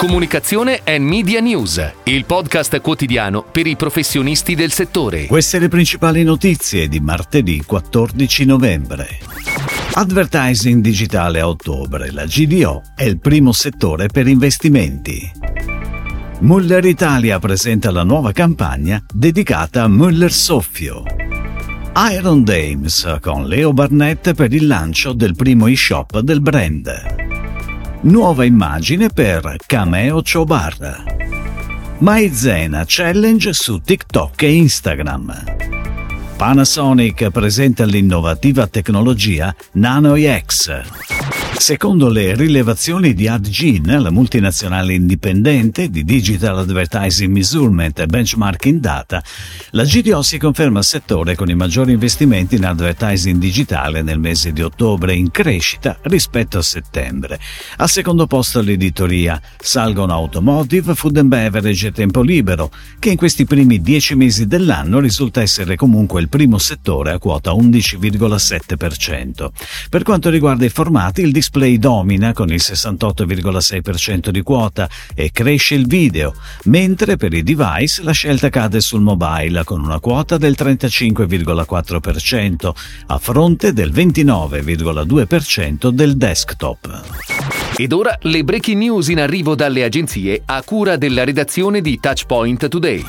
Comunicazione e Media News, il podcast quotidiano per i professionisti del settore. Queste le principali notizie di martedì 14 novembre. Advertising digitale a ottobre. La GDO è il primo settore per investimenti. Muller Italia presenta la nuova campagna dedicata a Muller Soffio. Iron Dames con Leo Barnett per il lancio del primo e-shop del brand. Nuova immagine per Cameo Chobar. Maizena Challenge su TikTok e Instagram. Panasonic presenta l'innovativa tecnologia NanoIX. Secondo le rilevazioni di AdGen, la multinazionale indipendente di Digital Advertising Measurement e Benchmarking Data, la GDO si conferma il settore con i maggiori investimenti in advertising digitale nel mese di ottobre in crescita rispetto a settembre. Al secondo posto l'editoria salgono automotive, food and beverage e tempo libero, che in questi primi dieci mesi dell'anno risulta essere comunque il primo settore a quota 11,7%. Per quanto riguarda i formati, il display display domina con il 68,6% di quota e cresce il video, mentre per i device la scelta cade sul mobile con una quota del 35,4% a fronte del 29,2% del desktop. Ed ora le breaking news in arrivo dalle agenzie a cura della redazione di Touchpoint Today.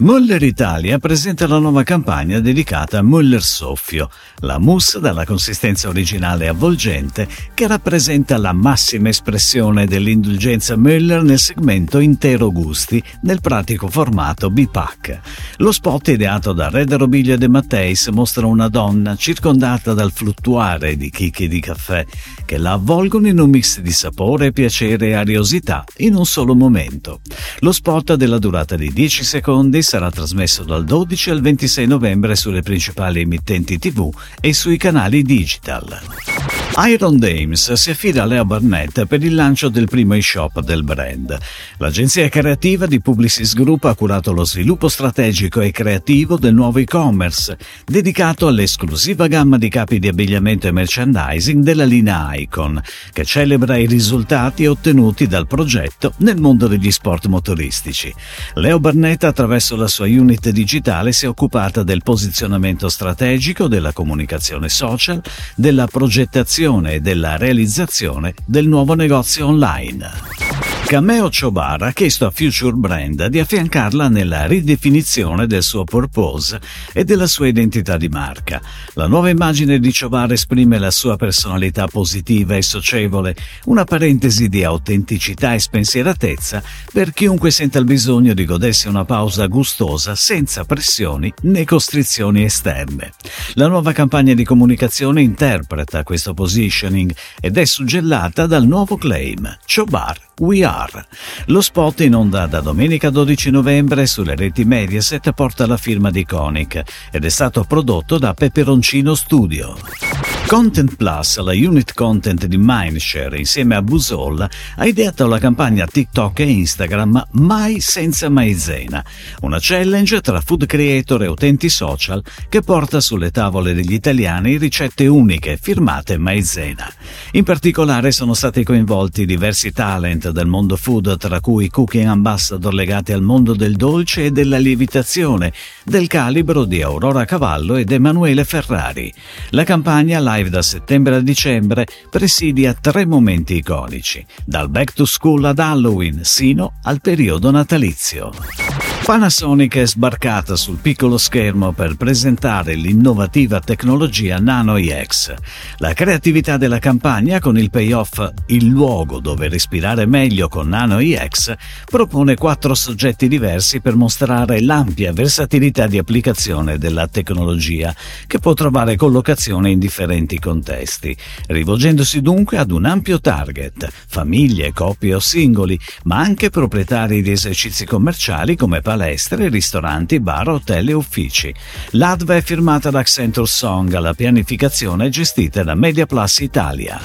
Muller Italia presenta la nuova campagna dedicata a Muller Soffio, la mousse dalla consistenza originale avvolgente che rappresenta la massima espressione dell'indulgenza Muller nel segmento intero gusti nel pratico formato B-Pack. Lo spot ideato da Red Robiglio De Matteis mostra una donna circondata dal fluttuare di chicchi di caffè che la avvolgono in un mix di sapore, piacere e ariosità in un solo momento. Lo spot della durata di 10 secondi sarà trasmesso dal 12 al 26 novembre sulle principali emittenti TV e sui canali digital. Iron Dames si affida a Leo Barnett per il lancio del primo e-shop del brand. L'agenzia creativa di Publicis Group ha curato lo sviluppo strategico e creativo del nuovo e-commerce, dedicato all'esclusiva gamma di capi di abbigliamento e merchandising della linea Icon, che celebra i risultati ottenuti dal progetto nel mondo degli sport motoristici. Leo Barnett, attraverso la sua unit digitale, si è occupata del posizionamento strategico, della comunicazione social, della progettazione e della realizzazione del nuovo negozio online. Cameo Chobar ha chiesto a Future Brand di affiancarla nella ridefinizione del suo purpose e della sua identità di marca. La nuova immagine di Chobar esprime la sua personalità positiva e socievole, una parentesi di autenticità e spensieratezza per chiunque senta il bisogno di godersi una pausa gustosa senza pressioni né costrizioni esterne. La nuova campagna di comunicazione interpreta questo positioning ed è suggellata dal nuovo claim Chobar We Are. Lo spot in onda da domenica 12 novembre sulle reti Mediaset porta la firma di Conic ed è stato prodotto da Peperoncino Studio. Content Plus, la unit content di Mindshare insieme a Busol, ha ideato la campagna TikTok e Instagram Mai senza maizena, una challenge tra food creator e utenti social che porta sulle tavole degli italiani ricette uniche firmate maizena. In particolare sono stati coinvolti diversi talent del mondo food, tra cui cooking ambassador legati al mondo del dolce e della lievitazione, del calibro di Aurora Cavallo ed Emanuele Ferrari. La campagna live live da settembre a dicembre presidia tre momenti iconici, dal back to school ad Halloween sino al periodo natalizio. Panasonic è sbarcata sul piccolo schermo per presentare l'innovativa tecnologia Nano EX. La creatività della campagna con il payoff Il luogo dove respirare meglio con Nano EX propone quattro soggetti diversi per mostrare l'ampia versatilità di applicazione della tecnologia, che può trovare collocazione in differenti contesti, rivolgendosi dunque ad un ampio target, famiglie, coppie o singoli, ma anche proprietari di esercizi commerciali come palestre palestre, ristoranti, bar, hotel e uffici. L'ADVA è firmata da Accenture Song, la pianificazione è gestita da Media Plus Italia.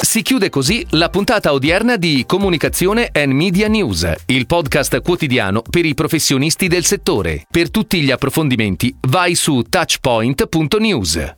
Si chiude così la puntata odierna di Comunicazione and Media News, il podcast quotidiano per i professionisti del settore. Per tutti gli approfondimenti vai su touchpoint.news.